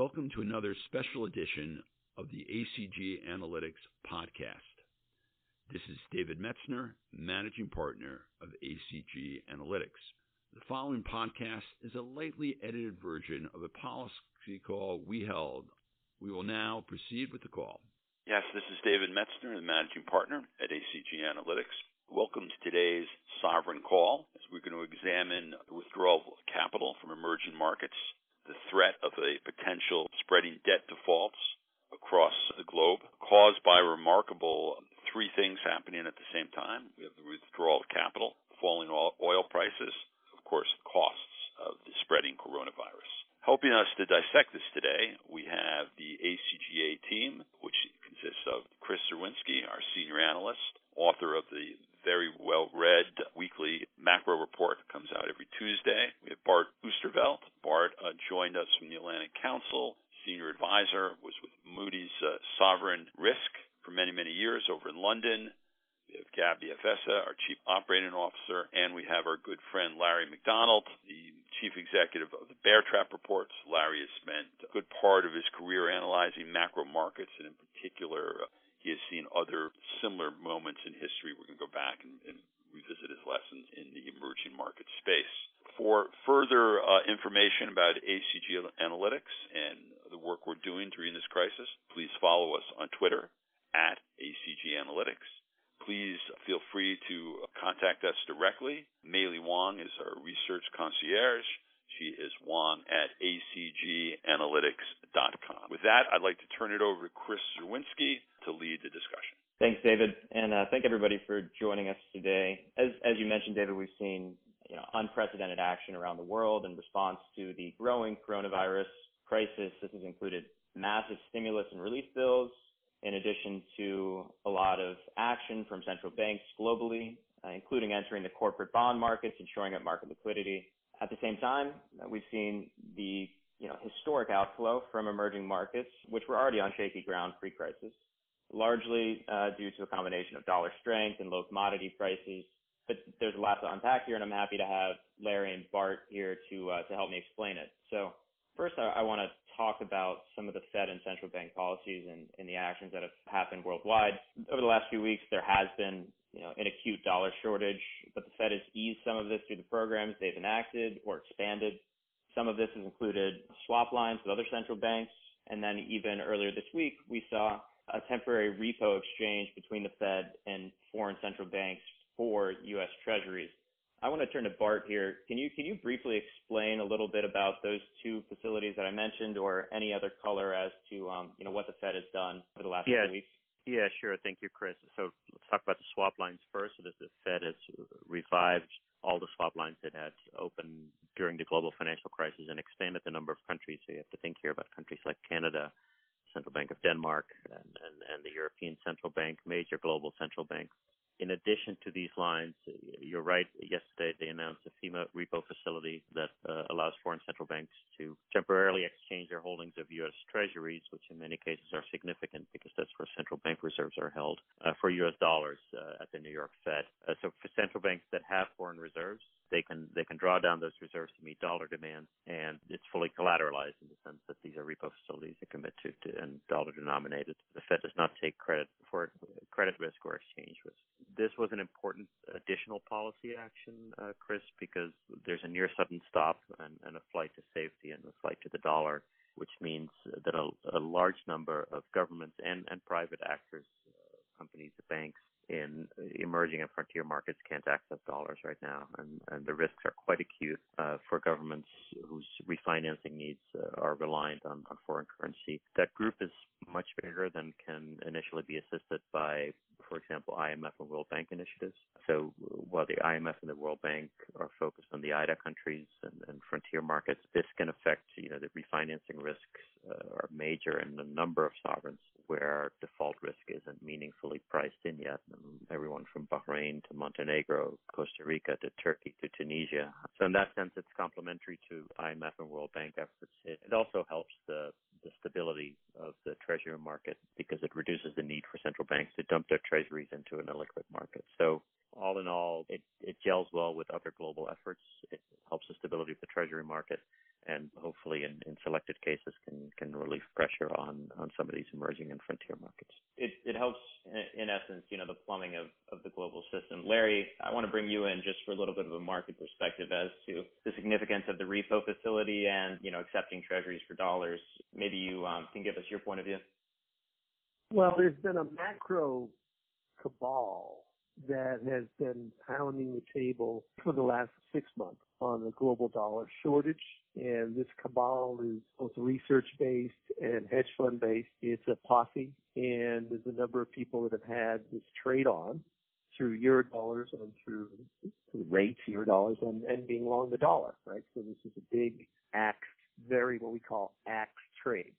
Welcome to another special edition of the ACG Analytics podcast. This is David Metzner, Managing Partner of ACG Analytics. The following podcast is a lightly edited version of a policy call we held. We will now proceed with the call. Yes, this is David Metzner, the Managing Partner at ACG Analytics. Welcome to today's Sovereign Call as we're going to examine the withdrawal of capital from emerging markets the threat of a potential spreading debt defaults across the globe caused by remarkable three things happening at the same time. We have the withdrawal of capital, falling oil prices, of course, the costs of the spreading coronavirus. Helping us to dissect this today, we have the ACGA team, which consists of Chris Czerwinski, our senior analyst, author of the very well read weekly macro report that comes out every Tuesday. We have Bart Oosterveld. Bart uh, joined us from the Atlantic Council, senior advisor, was with Moody's uh, Sovereign Risk for many, many years over in London. We have Gabby Afesa, our Chief Operating Officer, and we have our good friend Larry McDonald, the Chief Executive of the Bear Trap Reports. Larry has spent a good part of his career analyzing macro markets, and in particular, uh, he has seen other similar moments in history. We're going to go back and, and revisit his lessons in the emerging market space. For further uh, information about ACG Analytics and the work we're doing during this crisis, please follow us on Twitter at ACG Analytics. Please feel free to contact us directly. Meili Wong is our research concierge. She is Wong at acganalytics.com. With that, I'd like to turn it over to Chris Czerwinski to lead the discussion. Thanks, David, and uh, thank everybody for joining us today. As you mentioned, David, we've seen you know unprecedented action around the world in response to the growing coronavirus crisis. This has included massive stimulus and relief bills, in addition to a lot of action from central banks globally, uh, including entering the corporate bond markets and shoring up market liquidity. At the same time, we've seen the you know, historic outflow from emerging markets, which were already on shaky ground pre-crisis, largely uh, due to a combination of dollar strength and low commodity prices. But there's a lot to unpack here, and I'm happy to have Larry and Bart here to uh, help me explain it. So first, I, to talk about some of the Fed and central bank policies and, the actions that have happened worldwide. Over the last few weeks, there has been you know, an acute dollar shortage, but the Fed has eased some of this through the programs they've enacted or expanded. Some of this has included swap lines with other central banks. And then even earlier this week, we saw a temporary repo exchange between the Fed and foreign central banks for U.S. Treasuries. I want to turn to Bart here. Can you can you briefly explain a little bit about those two facilities that I mentioned, or any other color as to um, you know what the Fed has done for the last few weeks? Yeah, sure. Thank you, Chris. So let's talk about the swap lines first. So the Fed has revived all the swap lines it had open during the global financial crisis and expanded the number of countries. So you have to think here about countries like Canada, Central Bank of Denmark, and, and, and the European Central Bank, major global central banks in addition to these lines, you're right. Yesterday, they announced a FIMA repo facility that uh, allows foreign central banks to temporarily exchange their holdings of U.S. Treasuries, which in many cases are significant because that's where central bank reserves are held, uh, for U.S. dollars uh, at the New York Fed. Uh, so for central banks that have foreign reserves, they can they can draw down those reserves to meet dollar demand, and it's fully collateralized in the sense that these are repo facilities that commit to, to and dollar denominated. The Fed does not take credit for credit risk or exchange risk. This was an important additional policy action, uh, Chris, because there's a near sudden stop and, and a flight to safety and a flight to the dollar, which means that a, a large number of governments and, and private actors, uh, companies, banks, in emerging and frontier markets can't access dollars right now, and, and the risks are quite acute uh, for governments whose refinancing needs uh, are reliant on, on foreign currency. That group is much bigger than can initially be assisted by, for example, IMF and World Bank initiatives. So while the IMF and the World Bank are focused on the IDA countries and, and frontier markets, this can affect, you know, the refinancing risks uh, are major in a number of sovereigns where default risk isn't meaningfully priced in yet. Everyone from Bahrain to Montenegro, Costa Rica to Turkey to Tunisia. So in that sense, it's complementary to IMF and World Bank efforts. It, it also helps the, the stability of the treasury market because it reduces the need for central banks to dump their treasuries into an illiquid market. So all in all, it, it gels well with other global efforts. It helps the stability of the treasury market and hopefully in, in selected cases can can relieve pressure on on some of these emerging and frontier markets. It it helps in essence, you know, the plumbing of of the global system. Larry, I want to bring you in just for a little bit of a market perspective as to the significance of the repo facility and you know accepting treasuries for dollars. Maybe you um, can give us your point of view. Well, there's been a macro cabal that has been pounding the table for the last six months on the global dollar shortage. And this cabal is both research based and hedge fund based. It's a posse and there's a number of people that have had this trade on through euro dollars and through, rates, euro dollars and, and being long the dollar, right? So this is a big axe, very what we call axe trade,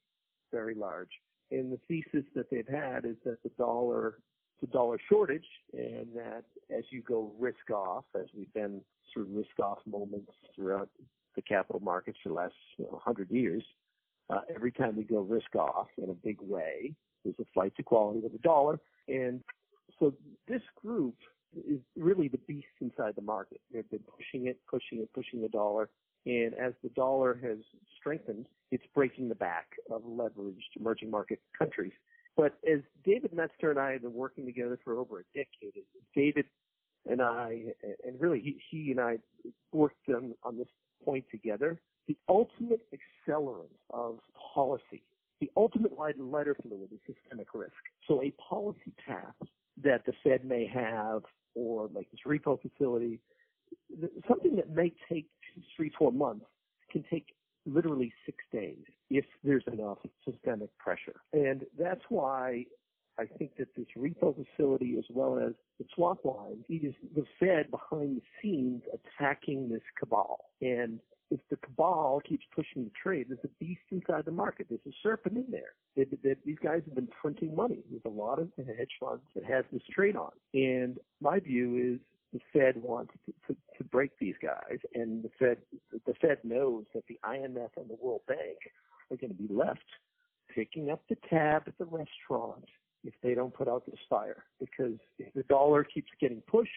very large. And the thesis that they've had is that the dollar the dollar shortage and that as you go risk off, as we've been through risk off moments throughout the capital markets for the last you know, 100 years, uh, every time we go risk off in a big way, there's a flight to quality of the dollar. And so this group is really the beast inside the market. They've been pushing it, pushing it, pushing the dollar. And as the dollar has strengthened, it's breaking the back of leveraged emerging market countries. But as David Metzner and I have been working together for over a decade, David and I, and really he, he and I worked on, on this point together, the ultimate accelerant of policy, the ultimate lighter fluid is systemic risk. So a policy path that the Fed may have, or like this repo facility, something that may take two, three, four months can take literally six days if there's enough systemic pressure. And that's why I think that this repo facility as well as the swap line is the Fed behind the scenes attacking this cabal. And if the cabal keeps pushing the trade, there's a beast inside the market. There's a serpent in there. They, these guys have been printing money. There's a lot of hedge funds that has this trade on. And my view is the Fed wants to, to, to break these guys, and the Fed the Fed knows that the IMF and the World Bank are going to be left picking up the tab at the restaurant if they don't put out this fire. Because if the dollar keeps getting pushed,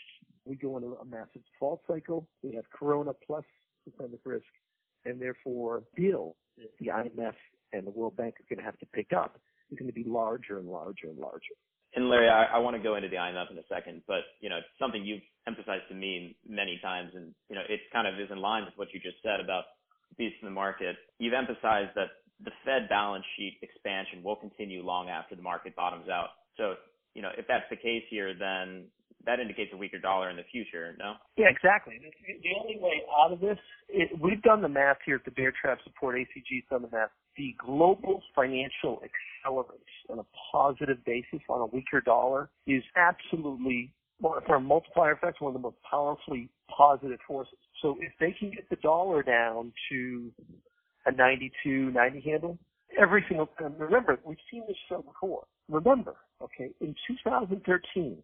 we go into a massive default cycle. We have Corona plus systemic risk, and therefore bill the IMF and the World Bank are going to have to pick up is going to be larger and larger and larger. And Larry, I, I want to go into the IMF in a second, but you know, it's something you've emphasized to me many times, and you know, it kind of is in line with what you just said about beasts in the market. You've emphasized that the Fed balance sheet expansion will continue long after the market bottoms out. So, you know, if that's the case here, then that indicates a weaker dollar in the future, no? Yeah, exactly. The only way out of this, it, we've done the math here at the Bear Traps Report ACG, done the math. The global financial accelerant on a positive basis on a weaker dollar is absolutely, for a multiplier effect, one of the most powerfully positive forces. So if they can get the dollar down to a 92, 90 handle, every single time, remember, we've seen this show before. Remember, okay, in 2013,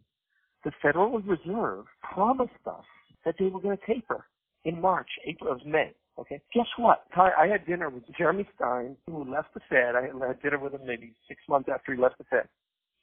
the Federal Reserve promised us that they were going to taper in March, April, May. Okay. Guess what? I had dinner with Jeremy Stein, who left the Fed. I had dinner with him maybe six months after he left the Fed.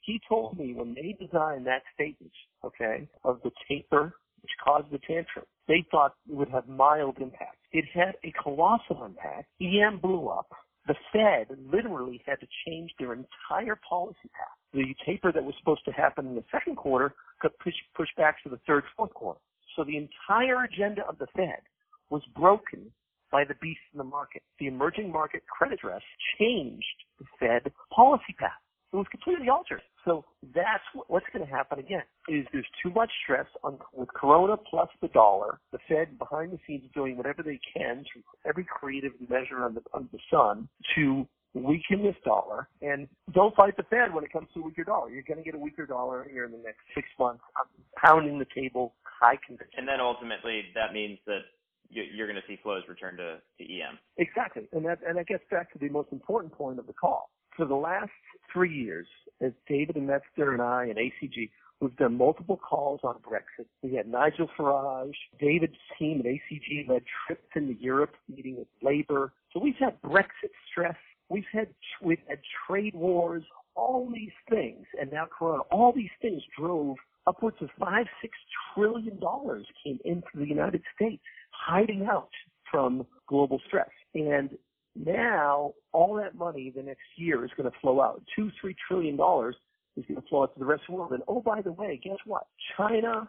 He told me when they designed that statement, okay, of the taper which caused the tantrum, they thought it would have mild impact. It had a colossal impact. EM blew up. The Fed literally had to change their entire policy path. The taper that was supposed to happen in the second quarter got pushed, pushed back to the third, fourth quarter. So the entire agenda of the Fed was broken by the beast in the market. The emerging market credit stress changed the Fed policy path. It was completely altered. So that's what's going to happen again. Is there's too much stress on with Corona plus the dollar. The Fed behind the scenes doing whatever they can through every creative measure under, under the sun to weaken this dollar and don't fight the Fed when it comes to a weaker dollar. You're going to get a weaker dollar here in the next six months. I'm pounding the table, high conviction. And then ultimately that means that you're going to see flows return to, to EM. Exactly. And that, and that gets back to the most important point of the call. For the last three years, as David and Metzner and I and ACG, we've done multiple calls on Brexit. We had Nigel Farage, David's team at ACG led trips into Europe, meeting with labor. So we've had Brexit stress. We've had, we've had trade wars, all these things, and now Corona. All these things drove upwards of five, six trillion dollars came into the United States, hiding out from global stress. And now all that money the next year is going to flow out. Two, three trillion dollars is going to flow out to the rest of the world. And oh, by the way, guess what? China,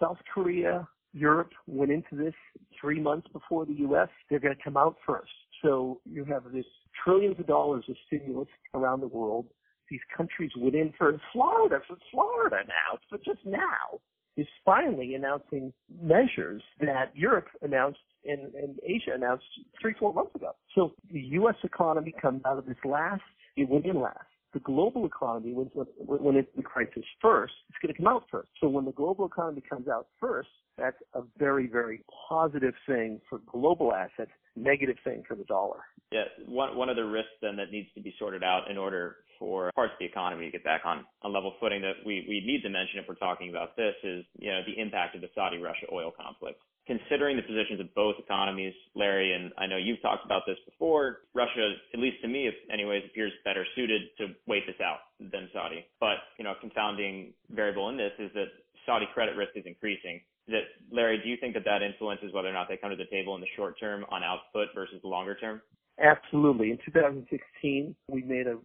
South Korea, Europe went into this three months before the U.S. They're going to come out first. So you have this trillions of dollars of stimulus around the world. These countries in first. Florida, for Florida now, but just now is finally announcing measures that Europe announced and, and Asia announced three, four months ago. So the U.S. economy comes out of this last, it went in last. The global economy, when, when it's the crisis first, it's going to come out first. So when the global economy comes out first, that's a very, very positive thing for global assets, negative thing for the dollar. Yeah, one one of the risks then that needs to be sorted out in order for parts of the economy to get back on a level footing that we, we need to mention if we're talking about this is, you know, the impact of the Saudi-Russia oil conflict. Considering the positions of both economies, Larry, and I know you've talked about this before, Russia, at least to me, anyways, appears better suited to wait this out than Saudi. But, you know, a confounding variable in this is that Saudi credit risk is increasing. That Larry, do you think that that influences whether or not they come to the table in the short term on output versus the longer term? Absolutely. In 2016, we made a,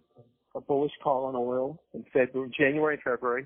a bullish call on oil in February, January, February.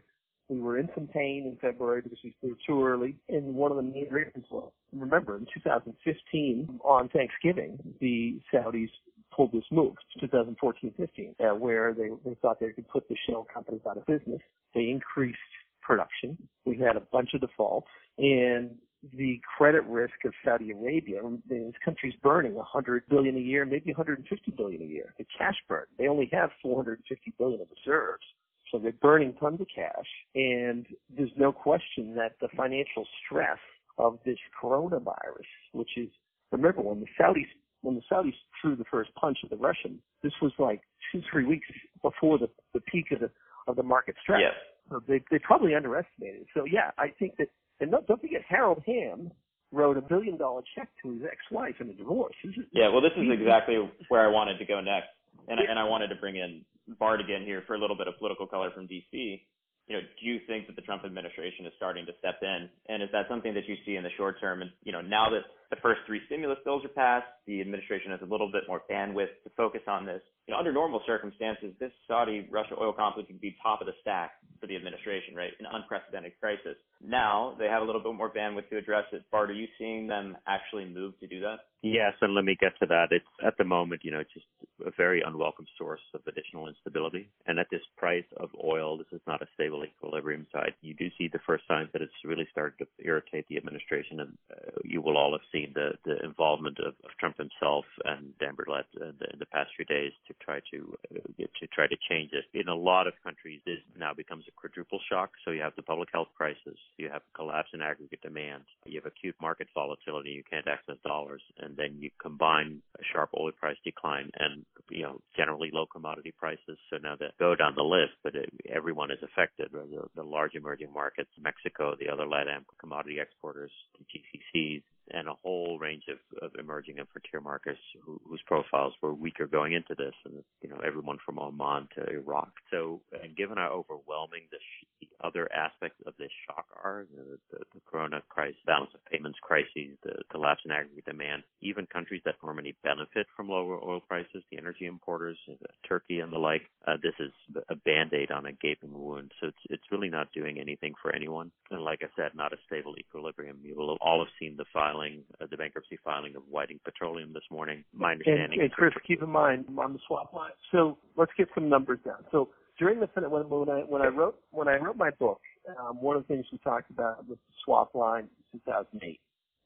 We were in some pain in February because we were too early. And one of the main reasons was, remember, in 2015, on Thanksgiving, the Saudis pulled this move, 2014-15, uh, where they, they thought they could put the shale companies out of business. They increased production. We had a bunch of defaults. And the credit risk of Saudi Arabia. This country's burning 100 billion a year, maybe 150 billion a year. The cash burn. They only have 450 billion of reserves. So they're burning tons of cash. And there's no question that the financial stress of this coronavirus, which is, remember when the Saudis, when the Saudis threw the first punch at the Russians, this was like two, three weeks before the, the peak of the, of the market stress. Yes. So they, they probably underestimated. It. So yeah, I think that and don't, don't forget, Harold Hamm wrote a billion dollar check to his ex-wife in a divorce. Yeah, well, this is exactly where I wanted to go next, and and I wanted to bring in Bart again here for a little bit of political color from DC. You know, do you think that the Trump administration is starting to step in, and is that something that you see in the short term? And you know, now that the first three stimulus bills are passed, the administration has a little bit more bandwidth to focus on this. You know, under normal circumstances, this Saudi-Russia oil conflict would be top of the stack for the administration, right? An unprecedented crisis. Now they have a little bit more bandwidth to address it. Bart, are you seeing them actually move to do that? Yes, and let me get to that. It's at the moment, you know, just a very unwelcome source of additional instability. And at this price of oil, this is not a stable equilibrium side. You do see the first signs that it's really started to irritate the administration, and uh, you will all have seen the the involvement of, of Trump himself and Dan Brouillette in the, in the past few days to try to uh, to try to change it. In a lot of countries, this now becomes a quadruple shock. So you have the public health crisis, you have a collapse in aggregate demand, you have acute market volatility, you can't access dollars, and then you combine a sharp oil price decline and you know generally low commodity prices. So now that go down the list, but it, everyone is affected. The, the large emerging markets, Mexico, the other LATAM commodity exporters, the GCCs, and a whole range of, of emerging and frontier markets who, whose profiles were weaker going into this, and you know everyone from Oman to Iraq. So, and given how overwhelming the, sh- the other aspects of this shock are, the, the, the Corona crisis, balance of payments crises, the collapse in aggregate demand, even countries that normally benefit from lower oil prices, the energy importers, uh, Turkey and the like, uh, this is a band-aid on a gaping wound. So it's it's really not doing anything for anyone. And like I said, not a stable equilibrium. You will all have seen the file filing, uh, the bankruptcy filing of Whiting Petroleum this morning. My understanding. And, and Chris, keep in mind on the swap line. So let's get some numbers down. So during the when, when I when I wrote when I wrote my book, um, one of the things we talked about was the swap line in 2008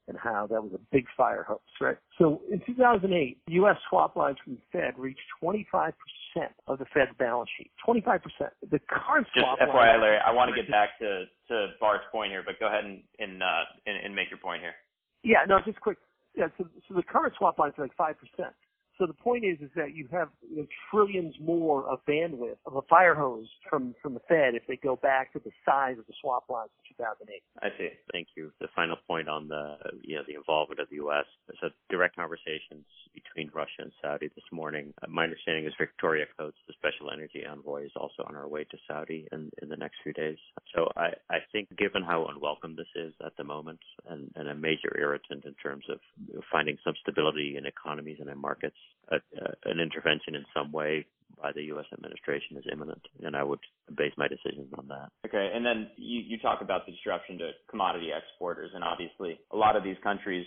and how that was a big fire hose, right? So in 2008, U.S. swap lines from the Fed reached 25% of the Fed's balance sheet. 25%. The current swap Just FYI, Larry, I want to get back to, to Bart's point here, but go ahead and, and, uh, and, and make your point here. Yeah, no, just quick. Yeah, so, so the current swap line is like five percent. So the point is, is that you have you know, trillions more of bandwidth of a fire hose from from the Fed if they go back to the size of the swap lines in 2008. I see. Thank you. The final point on the you know the involvement of the U.S. A direct conversations between Russia and Saudi this morning. Uh, my understanding is Victoria Coates, the special energy envoy, is also on her way to Saudi in, in the next few days. So I, I think given how unwelcome this is at the moment and, and a major irritant in terms of finding some stability in economies and in markets, a, a, an intervention in some way by the U.S. administration is imminent, and I would base my decisions on that. Okay, and then you, you talk about the disruption to commodity exporters, and obviously a lot of these countries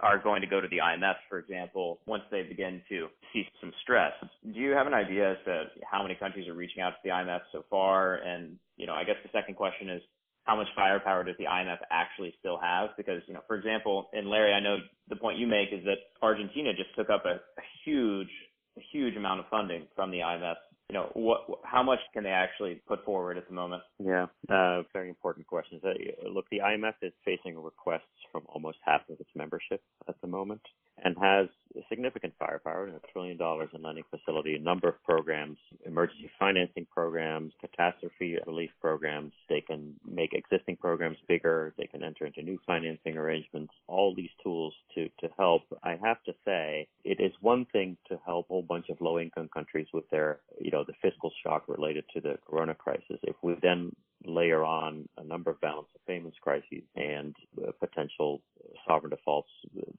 are going to go to the IMF, for example, once they begin to see some stress. Do you have an idea as to how many countries are reaching out to the IMF so far? And, you know, I guess the second question is, how much firepower does the IMF actually still have? Because, you know, for example, and Larry, I know the point you make is that Argentina just took up a, a huge, a huge amount of funding from the IMF you know, what, how much can they actually put forward at the moment? Yeah, uh, very important questions. Uh, look, the IMF is facing requests from almost half of its membership at the moment and has significant firepower, a trillion dollars in lending facility, a number of programs, emergency financing programs, catastrophe relief programs. They can make existing programs bigger. They can enter into new financing arrangements. All these tools to, to help. I have to say, it is one thing to help a whole bunch of low income countries with their, you know, the fiscal shock related to the corona crisis. If we then layer on a number of balance of payments crises and uh, potential sovereign defaults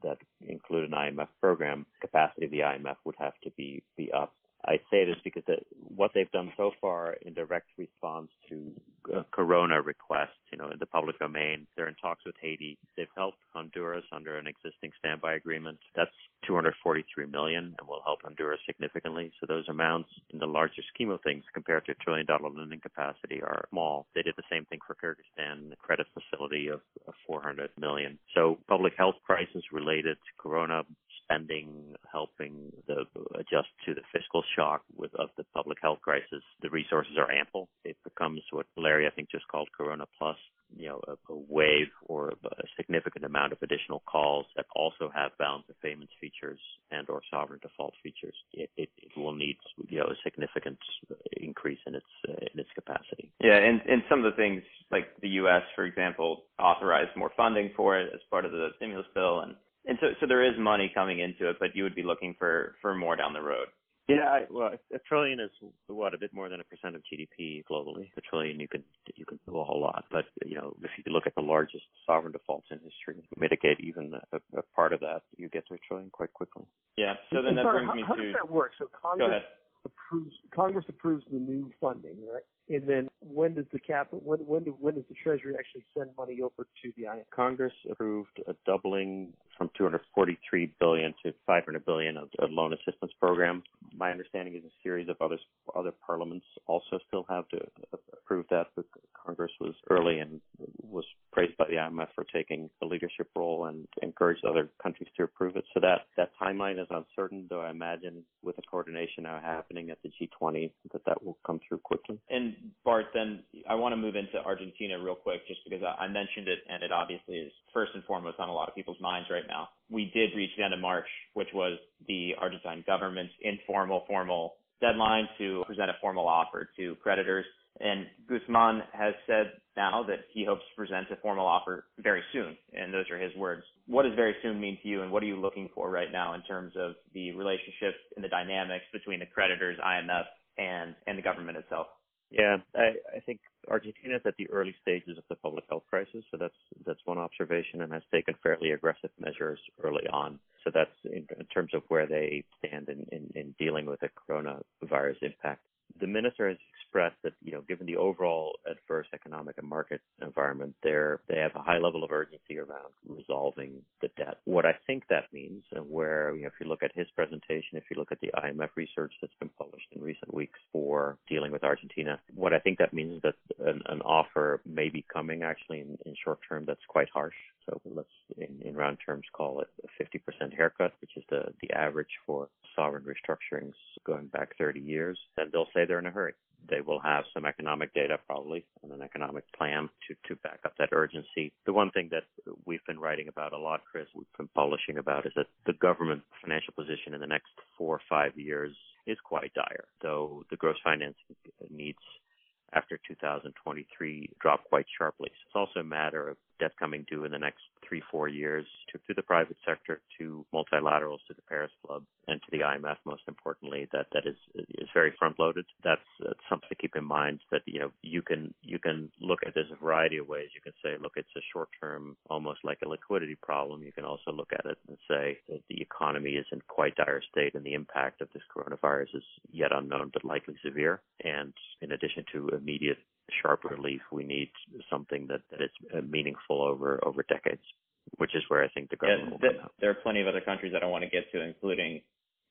that include an IMF program, capacity of the IMF would have to be, be up. I say this because the, what they've done so far in direct response to uh, corona requests, you know, in the public domain, they're in talks with Haiti. They've helped Honduras under an existing standby agreement. That's 243 million and will help Honduras significantly. So those amounts in the larger scheme of things compared to a trillion dollar lending capacity are small. They did the same thing for Kyrgyzstan, a credit facility of, of 400 million. So public health crisis related corona spending, helping the adjust to the fiscal shock with of the public health crisis. The resources are ample. It becomes what Larry I think just called Corona Plus you know, a, a wave or a significant amount of additional calls that also have balance of payments features and or sovereign default features, it, it, it will need, you know, a significant increase in its uh, in its capacity. Yeah, and and some of the things like the U.S., for example, authorized more funding for it as part of the stimulus bill, and and so so there is money coming into it, but you would be looking for for more down the road. Yeah, I, well, a trillion is what a bit more than a percent of GDP globally. A trillion, you can you can do a whole lot, but you know, if you look at the largest sovereign defaults in history, mitigate even a, a part of that, you get to a trillion quite quickly. Yeah. So then that sorry, brings me how, to. How does that work? So Congress approves Congress approves the new funding, right? And then when does the cap when when do, when does the Treasury actually send money over to the IMF? Congress approved a doubling from 243 billion to 500 billion of a loan assistance program. My understanding is a series of other other parliaments also still have to approve that. But Congress was early and was praised by the IMF for taking a leadership role and encouraged other countries to approve it. So that that timeline is uncertain, though I imagine with the coordination now happening at the G20 that that will come through quickly. And Bart, then I want to move into Argentina real quick, just because I mentioned it, and it obviously is first and foremost on a lot of people's minds right now. We did reach the end of March, which was the Argentine government's informal, formal deadline to present a formal offer to creditors. And Guzman has said now that he hopes to present a formal offer very soon, and those are his words. What does very soon mean to you, and what are you looking for right now in terms of the relationship and the dynamics between the creditors, IMF, and and the government itself? Yeah, I, I think Argentina is at the early stages of the public health crisis, so that's that's one observation, and has taken fairly aggressive measures early on. So that's in, in terms of where they stand in, in, in dealing with the coronavirus impact. The minister has expressed that, you know, given the overall adverse economic and market environment, they're, they have a high level of urgency around resolving the debt. What I think that means, and where, you know, if you look at his presentation, if you look at the IMF research that's been published in recent weeks for dealing with Argentina, what I think that means is that an, an offer may be coming actually in, in short term that's quite harsh. So let's, in, in round terms, call it a 50% haircut, which is the, the average for sovereign restructurings going back 30 years. And they'll say they're in a hurry. they will have some economic data probably and an economic plan to, to back up that urgency. The one thing that we've been writing about a lot, Chris, we've been publishing about is that the government financial position in the next four or five years is quite dire. Though the gross financing needs after 2023 drop quite sharply. So it's also a matter of debt coming due in the next three, four years to, to the private sector, to multilaterals, to the Paris Club, and to the IMF. Most importantly, that that is is very front loaded. That's, that's something to keep in mind. That you know you can you can look at this a variety of ways. You can say, look, it's a short term, almost like a liquidity problem. You can also look at it and say that the economy is in quite dire state, and the impact of this coronavirus is yet unknown but likely severe. And in addition to immediate sharp relief, we need something that, that is uh, meaningful over over decades, which is where I think the government yeah, th- There are plenty of other countries that I want to get to, including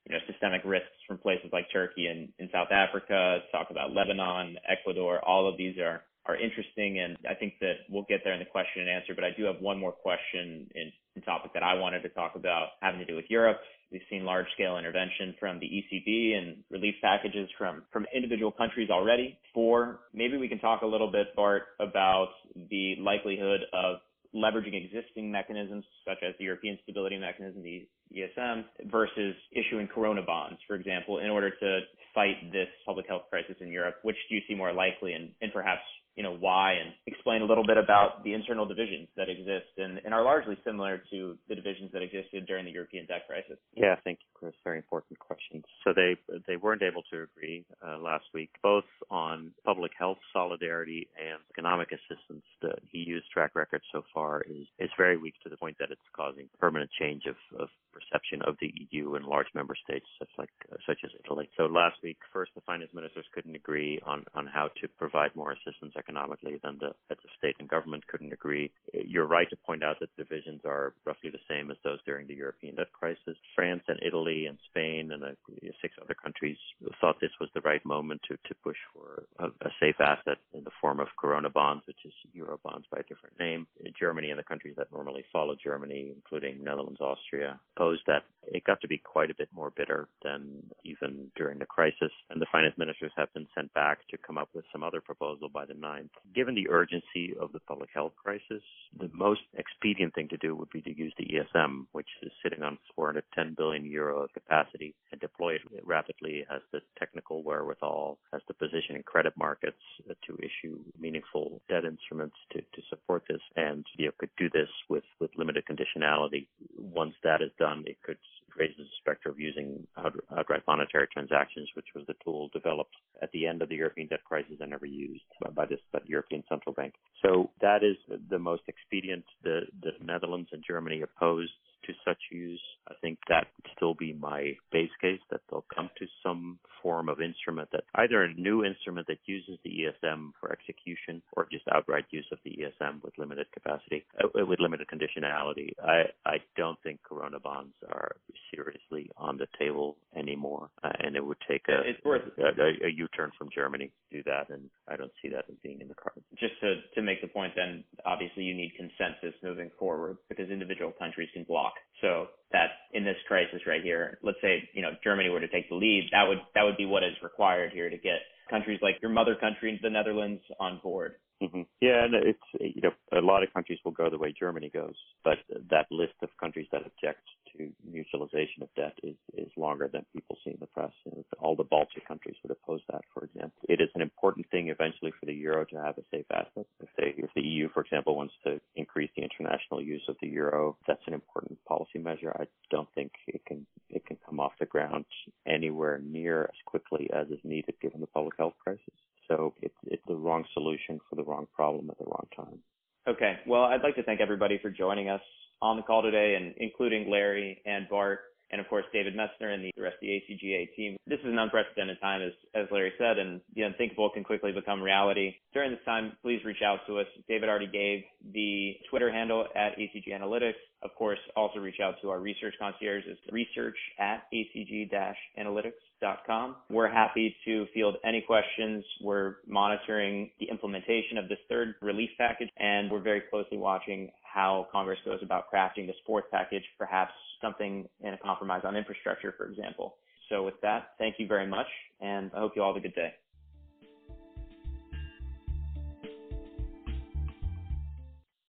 you know systemic risks from places like Turkey and in South Africa. Talk about Lebanon, Ecuador. All of these are are interesting, and I think that we'll get there in the question and answer. But I do have one more question in, in topic that I wanted to talk about, having to do with Europe. We've seen large scale intervention from the ECB and relief packages from, from individual countries already. Four, maybe we can talk a little bit, Bart, about the likelihood of leveraging existing mechanisms such as the European Stability Mechanism, the ESM, versus issuing corona bonds, for example, in order to fight this public health crisis in Europe. Which do you see more likely and, and perhaps you know, why and explain a little bit about the internal divisions that exist and, and are largely similar to the divisions that existed during the European debt crisis. Yeah, thank you, Chris. Very important questions. So they they weren't able to agree uh, last week, both on public health solidarity and economic assistance. The EU's track record so far is is very weak to the point that it's causing permanent change of, of perception of the EU in large member states such like uh, such as Italy. So last week, first the finance ministers couldn't agree on on how to provide more assistance economically, then the heads of state and government couldn't agree. You're right to point out that the divisions are roughly the same as those during the European debt crisis. France and Italy and Spain and uh, six other countries thought this was the right moment to, to push for a, a safe asset in the form of corona bonds, which is euro bonds by a different name. Germany and the countries that normally follow Germany, including Netherlands, Austria, opposed that. It got to be quite a bit more bitter than even during the crisis, and the finance ministers have been sent back to come up with some other proposal by the 9th mind. Given the urgency of the public health crisis, the most expedient thing to do would be to use the ESM, which is sitting on 410 billion euro of capacity and deploy it rapidly, has the technical wherewithal, has the position in credit markets to issue meaningful debt instruments to, to support this, and you know, could do this with, with limited conditionality. Once that is done, it could raises the specter of using outright uh, monetary transactions, which was the tool developed at the end of the European debt crisis and never used by this by the European Central Bank. So that is the most expedient. The the Netherlands and Germany opposed to such use. I think that would still be my base case that they'll come to some form of instrument that either a new instrument that uses the ESM for execution or just outright use of the ESM with limited capacity, uh, with limited conditionality. I, I don't think Corona bonds are seriously on the table anymore, uh, and it would take a, worth, a, a, a U-turn from Germany to do that, and I don't see that as being in the cards. Just to, to make the point then, obviously you need consensus moving forward because individual countries can block so that in this crisis right here, let's say, you know, Germany were to take the lead, that would that would be what is required here to get countries like your mother country, the Netherlands, on board. Mm-hmm. Yeah, and it's you know a lot of countries will go the way Germany goes, but that list of countries that object to mutualization of debt is is longer than people see in the press. You know, all the Baltic countries would oppose that, for example. It is an important thing eventually for the euro to have a safe asset. If they if the EU, for example, wants to increase the international use of the euro, that's an important policy measure. I don't think it can it can come off the ground anywhere near as quickly as is needed given the public health crisis. So it's the wrong solution for the wrong problem at the wrong time. Okay. Well, I'd like to thank everybody for joining us on the call today, and including Larry and Bart, and of course David Metzner and the rest of the ACGA team. This is an unprecedented time, as as Larry said, and the unthinkable can quickly become reality. During this time, please reach out to us. David already gave the Twitter handle at ACG Analytics. Of course, also reach out to our research concierge. It's research at acg-analytics.com. We're happy to field any questions. We're monitoring the implementation of this third relief package, and we're very closely watching how Congress goes about crafting this fourth package, perhaps something in a compromise on infrastructure, for example. So with that, thank you very much, and I hope you all have a good day.